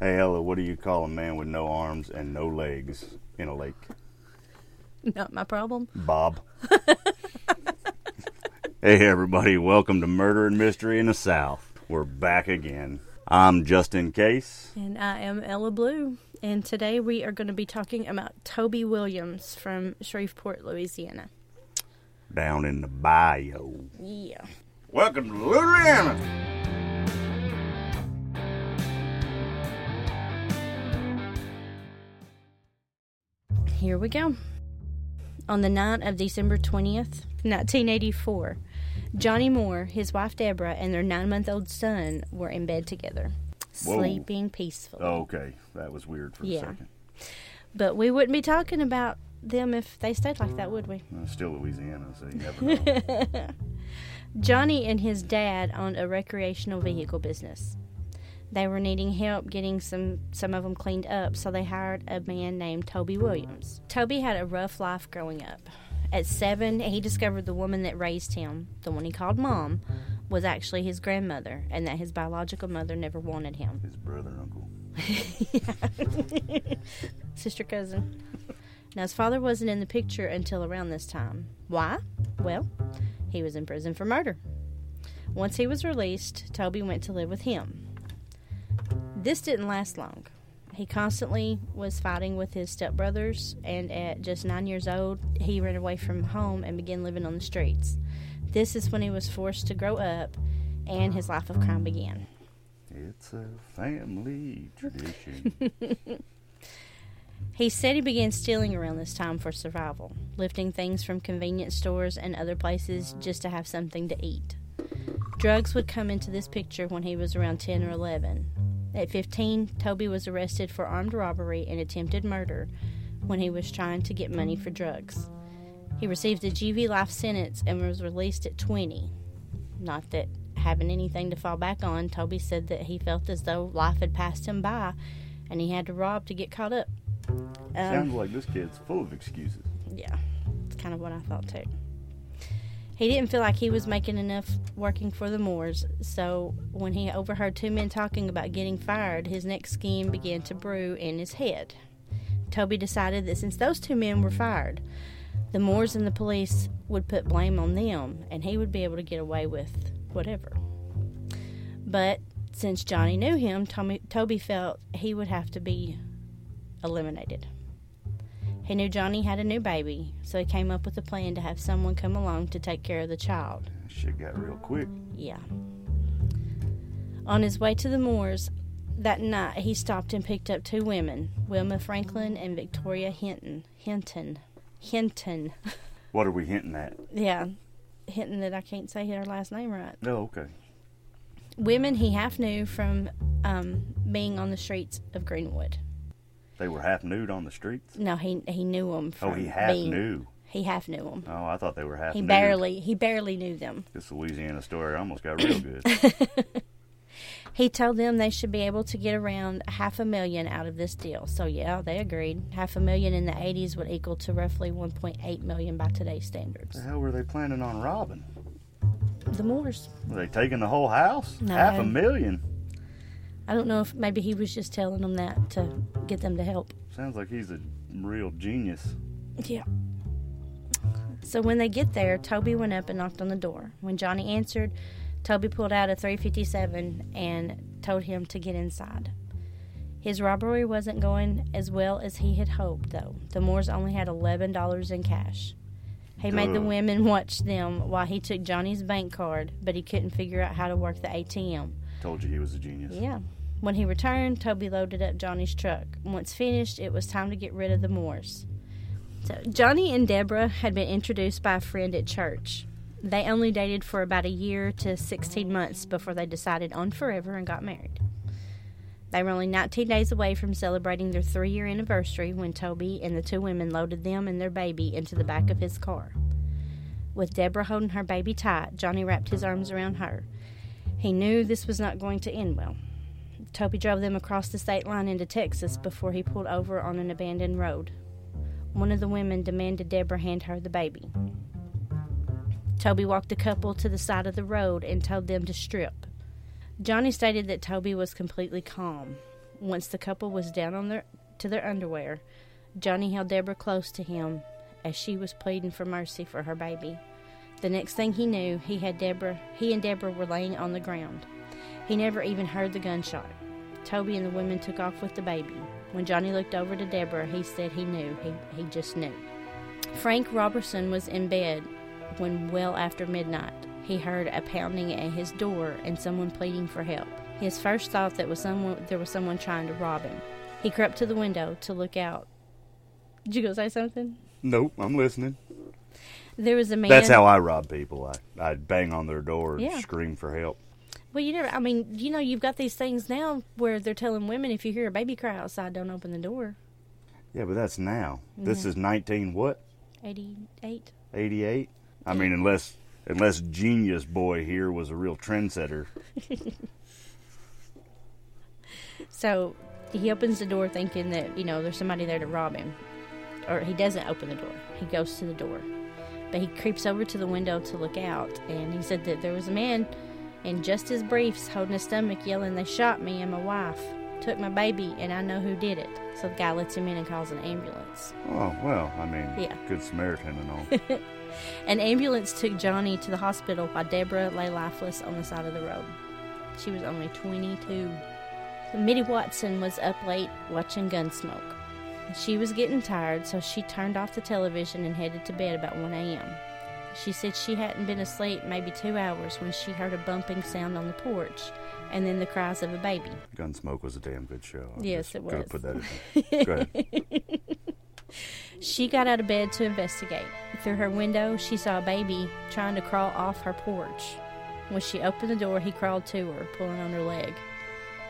Hey Ella, what do you call a man with no arms and no legs in a lake? Not my problem. Bob. hey everybody, welcome to Murder and Mystery in the South. We're back again. I'm Justin Case. And I am Ella Blue. And today we are going to be talking about Toby Williams from Shreveport, Louisiana. Down in the bayou. Yeah. Welcome to Louisiana. Here we go. On the night of December 20th, 1984, Johnny Moore, his wife Deborah, and their nine month old son were in bed together, Whoa. sleeping peacefully. Oh, okay, that was weird for Yeah. a second. But we wouldn't be talking about them if they stayed like that, would we? Still Louisiana, so you never know. Johnny and his dad owned a recreational vehicle business. They were needing help getting some some of them cleaned up, so they hired a man named Toby Williams. Toby had a rough life growing up. At seven, he discovered the woman that raised him, the one he called mom, was actually his grandmother, and that his biological mother never wanted him. His brother and uncle. Sister cousin. Now, his father wasn't in the picture until around this time. Why? Well, he was in prison for murder. Once he was released, Toby went to live with him. This didn't last long. He constantly was fighting with his stepbrothers, and at just nine years old, he ran away from home and began living on the streets. This is when he was forced to grow up, and his life of crime began. It's a family tradition. He said he began stealing around this time for survival, lifting things from convenience stores and other places just to have something to eat. Drugs would come into this picture when he was around 10 or 11. At 15, Toby was arrested for armed robbery and attempted murder when he was trying to get money for drugs. He received a GV life sentence and was released at 20. Not that having anything to fall back on, Toby said that he felt as though life had passed him by and he had to rob to get caught up. Um, Sounds like this kid's full of excuses. yeah, it's kind of what I thought too. He didn't feel like he was making enough working for the Moores, so when he overheard two men talking about getting fired, his next scheme began to brew in his head. Toby decided that since those two men were fired, the Moores and the police would put blame on them, and he would be able to get away with whatever. But since Johnny knew him, Tommy, Toby felt he would have to be eliminated. He knew Johnny had a new baby, so he came up with a plan to have someone come along to take care of the child. Shit got real quick. Yeah. On his way to the Moores that night, he stopped and picked up two women, Wilma Franklin and Victoria Hinton. Hinton. Hinton. What are we hinting at? yeah. Hinting that I can't say her last name right. Oh, okay. Women he half knew from um, being on the streets of Greenwood. They were half nude on the streets. No, he he knew them. From Oh, he half being, knew. He half knew them. Oh, I thought they were half He nude. barely he barely knew them. This Louisiana story almost got real good. He told them they should be able to get around half a million out of this deal. So yeah, they agreed. Half a million in the 80s would equal to roughly 1.8 million by today's standards. the hell were they planning on robbing? The Moores. Were they taking the whole house? No. Half a million. I don't know if maybe he was just telling them that to get them to help. Sounds like he's a real genius. Yeah. So when they get there, Toby went up and knocked on the door. When Johnny answered, Toby pulled out a 357 and told him to get inside. His robbery wasn't going as well as he had hoped, though. The Moores only had $11 in cash. He made the women watch them while he took Johnny's bank card, but he couldn't figure out how to work the ATM. Told you he was a genius. Yeah. When he returned, Toby loaded up Johnny's truck. Once finished, it was time to get rid of the Moores. So Johnny and Deborah had been introduced by a friend at church. They only dated for about a year to 16 months before they decided on forever and got married. They were only 19 days away from celebrating their three year anniversary when Toby and the two women loaded them and their baby into the back of his car. With Deborah holding her baby tight, Johnny wrapped his arms around her. He knew this was not going to end well. Toby drove them across the state line into Texas before he pulled over on an abandoned road. One of the women demanded Deborah hand her the baby. Toby walked the couple to the side of the road and told them to strip. Johnny stated that Toby was completely calm. Once the couple was down on their to their underwear, Johnny held Deborah close to him as she was pleading for mercy for her baby. The next thing he knew, he had Deborah. He and Deborah were laying on the ground. He never even heard the gunshot. Toby and the women took off with the baby. When Johnny looked over to Deborah, he said he knew. He, he just knew. Frank Robertson was in bed when, well after midnight, he heard a pounding at his door and someone pleading for help. His first thought that was someone there was someone trying to rob him. He crept to the window to look out. Did you go say something? Nope, I'm listening. There was a man. That's how I rob people. I I'd bang on their door and Yeah. scream for help. Well, you never. I mean, you know, you've got these things now where they're telling women if you hear a baby cry outside, don't open the door. Yeah, but that's now. This is 19 what? Eighty-eight. 88. I mean, unless unless Genius Boy here was a real trendsetter. So he opens the door thinking that, you know, there's somebody there to rob him. Or he doesn't open the door. He goes to the door. But he creeps over to the window to look out. And he said that there was a man in just his briefs holding his stomach yelling, They shot me and my wife. Took my baby and I know who did it. So the guy lets him in and calls an ambulance. Oh well, I mean, Yeah. good Samaritan and all. An ambulance took Johnny to the hospital while Deborah lay lifeless on the side of the road. She was only 22. Mitty Watson was up late watching Gunsmoke. She was getting tired, so she turned off the television and headed to bed about 1 a.m. She said she hadn't been asleep maybe two hours when she heard a bumping sound on the porch and then the cries of a baby. Gunsmoke was a damn good show. I Yes, it was. Put that in. Go ahead. She got out of bed to investigate. Through her window, she saw a baby trying to crawl off her porch. When she opened the door, he crawled to her, pulling on her leg.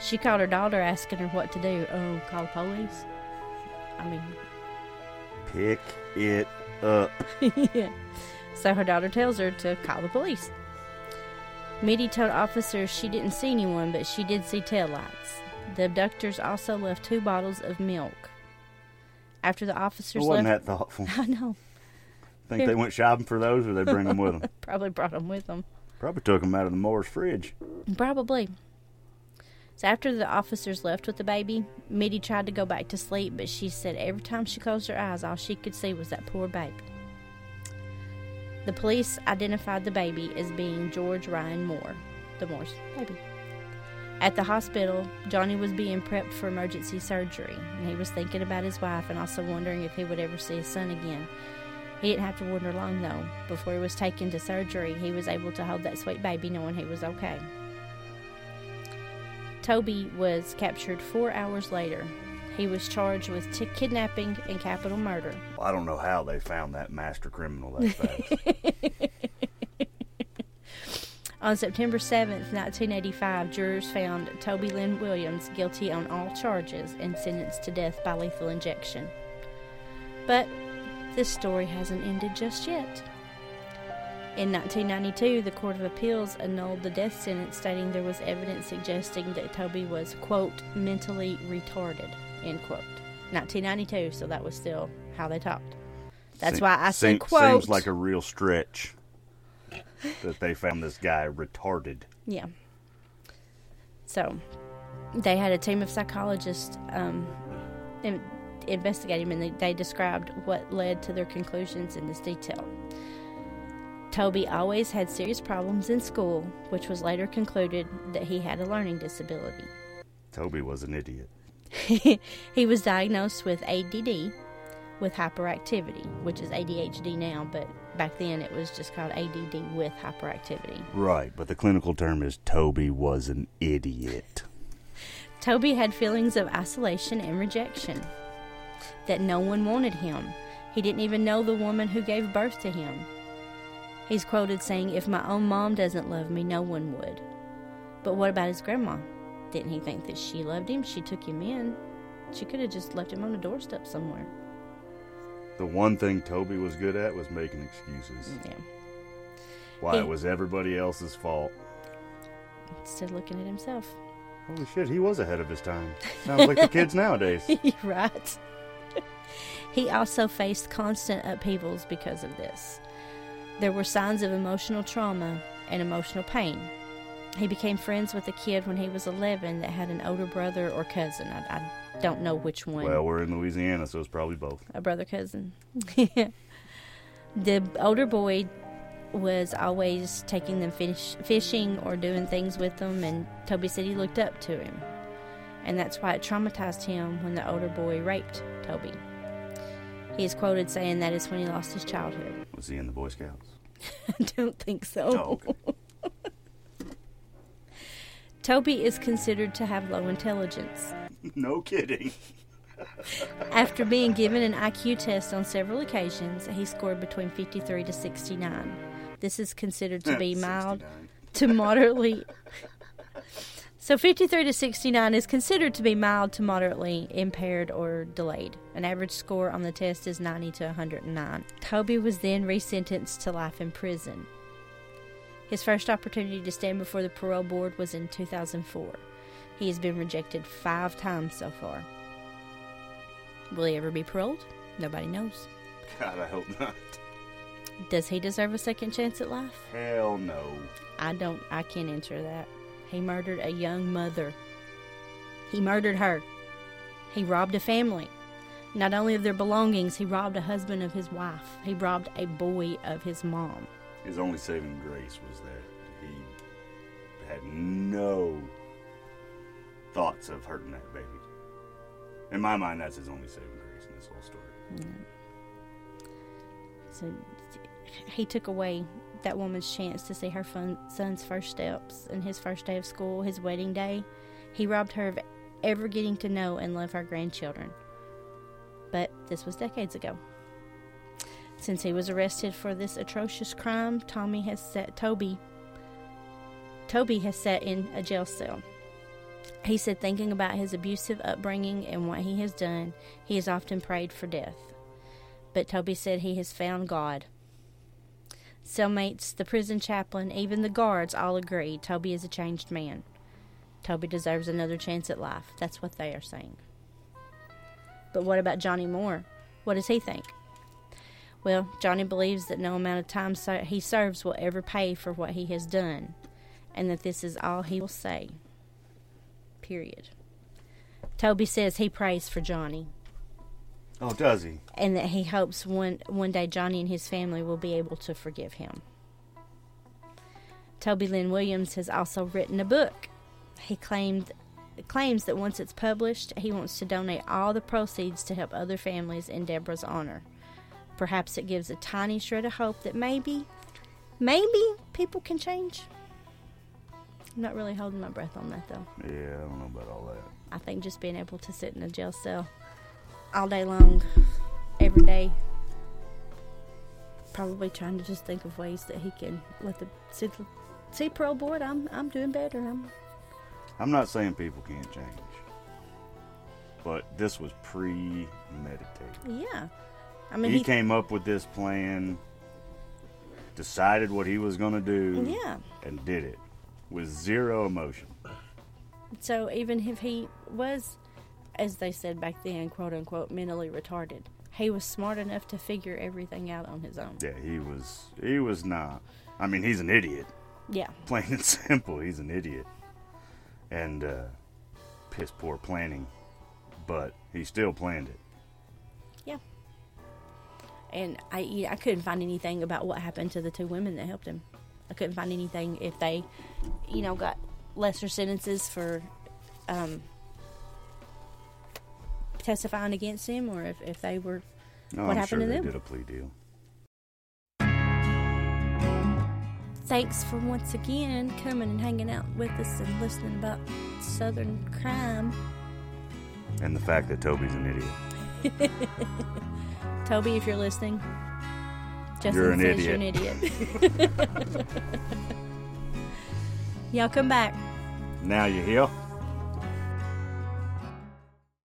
She called her daughter, asking her what to do. Oh, call the police? I mean, Pick it up. yeah. So her daughter tells her to call the police. Mitty told officers she didn't see anyone, but she did see taillights. The abductors also left two bottles of milk. After the officers Well, wasn't left, that thoughtful? I know, Think Here. they went shopping for those, or they bring them with them? probably brought them with them. Probably took them out of the Moore's fridge. Probably. So after the officers left with the baby, Mitty tried to go back to sleep, but she said every time she closed her eyes, all she could see was that poor baby. The police identified the baby as being George Ryan Moore, the Moore's baby. At the hospital, Johnny was being prepped for emergency surgery, and he was thinking about his wife and also wondering if he would ever see his son again. He didn't have to wonder long, though. Before he was taken to surgery, he was able to hold that sweet baby knowing he was okay. Toby was captured four hours later. He was charged with t- kidnapping and capital murder. I don't know how they found that master criminal that fast. On September 7th, 1985, jurors found Toby Lynn Williams guilty on all charges and sentenced to death by lethal injection. But this story hasn't ended just yet. In 1992, the Court of Appeals annulled the death sentence, stating there was evidence suggesting that Toby was, quote, mentally retarded, end quote. 1992, so that was still how they talked. That's Se- why I said, seem- quote. Seems like a real stretch that they found this guy retarded. Yeah. So, they had a team of psychologists um, in, investigate him, and they, they described what led to their conclusions in this detail. Toby always had serious problems in school, which was later concluded that he had a learning disability. Toby was an idiot. he was diagnosed with ADD, with hyperactivity, which is ADHD now, but back then it was just called ADD with hyperactivity. Right, but the clinical term is Toby was an idiot. Toby had feelings of isolation and rejection, that no one wanted him. He didn't even know the woman who gave birth to him. He's quoted saying, If my own mom doesn't love me, no one would. But what about his grandma? Didn't he think that she loved him? She took him in. She could have just left him on the doorstep somewhere. The one thing Toby was good at was making excuses. Mm, yeah. Why He- it was everybody else's fault. Instead of looking at himself. Holy shit, he was ahead of his time. Sounds like the kids nowadays. right. he also faced constant upheavals because of this. There were signs of emotional trauma and emotional pain. He became friends with a kid when he was 11 that had an older brother or cousin. I, I don't know which one. Well, we're in Louisiana, so it's probably both. a brother cousin. the older boy was always taking them fish, fishing or doing things with them, and Toby said he looked up to him. And that's why it traumatized him when the older boy raped Toby. He is quoted saying that is when he lost his childhood. Was he in the Boy Scouts? I don't think so. Oh, okay. Toby is considered to have low intelligence. no kidding. After being given an IQ test on several occasions, he scored between 53 to 69. This is considered to be mild to moderately. So 53 to 69 is considered to be mild to moderately impaired or delayed. An average score on the test is 90 to 109. Toby was then resentenced to life in prison. His first opportunity to stand before the parole board was in 2004. He has been rejected five times so far. Will he ever be paroled? Nobody knows. God, I hope not. Does he deserve a second chance at life? Hell no. I don't. I can't answer that. He murdered a young mother. He murdered her. He robbed a family. Not only of their belongings, he robbed a husband of his wife. He robbed a boy of his mom. His only saving grace was that he had no thoughts of hurting that baby. In my mind, that's his only saving grace in this whole story. So he took away that woman's chance to see her fun, son's first steps and his first day of school, his wedding day. He robbed her of ever getting to know and love her grandchildren. But this was decades ago. Since he was arrested for this atrocious crime, Tommy has set Toby Toby has sat in a jail cell. He said thinking about his abusive upbringing and what he has done, he has often prayed for death. But Toby said he has found God. Cellmates, the prison chaplain, even the guards all agree Toby is a changed man. Toby deserves another chance at life. That's what they are saying. But what about Johnny Moore? What does he think? Well, Johnny believes that no amount of time he serves will ever pay for what he has done, and that this is all he will say. Period. Toby says he prays for Johnny Oh, does he? and that he hopes one one day Johnny and his family will be able to forgive him. Toby Lynn Williams has also written a book. He claimed claims that once it's published, he wants to donate all the proceeds to help other families in Deborah's honor. Perhaps it gives a tiny shred of hope that maybe, maybe people can change. I'm not really holding my breath on that though. Yeah, I don't know about all that. I think just being able to sit in a jail cell all day long, every day, probably trying to just think of ways that he can let the see, see parole board. I'm I'm doing better. I'm I'm not saying people can't change, but this was premeditated. yeah. I mean he, he, came up with this plan, decided what he was going to do, yeah. and did it with zero emotion. So even if he was, as they said back then, quote unquote, mentally retarded, he was smart enough to figure everything out on his own. Yeah, he was. He was not. I mean, he's an idiot. Yeah. Plain and simple, he's an idiot, and uh, piss poor planning. But he still planned it. Yeah. And I, I couldn't find anything about what happened to the two women that helped him. I couldn't find anything if they, you know, got lesser sentences for um, testifying against him, or if, if they were. No, What I'm happened sure to they them? did a plea deal. Thanks for once again coming and hanging out with us and listening about Southern crime. And the fact that Toby's an idiot. Toby, if you're listening, Justin You're an says you're an idiot. Y'all come back. Now you hear?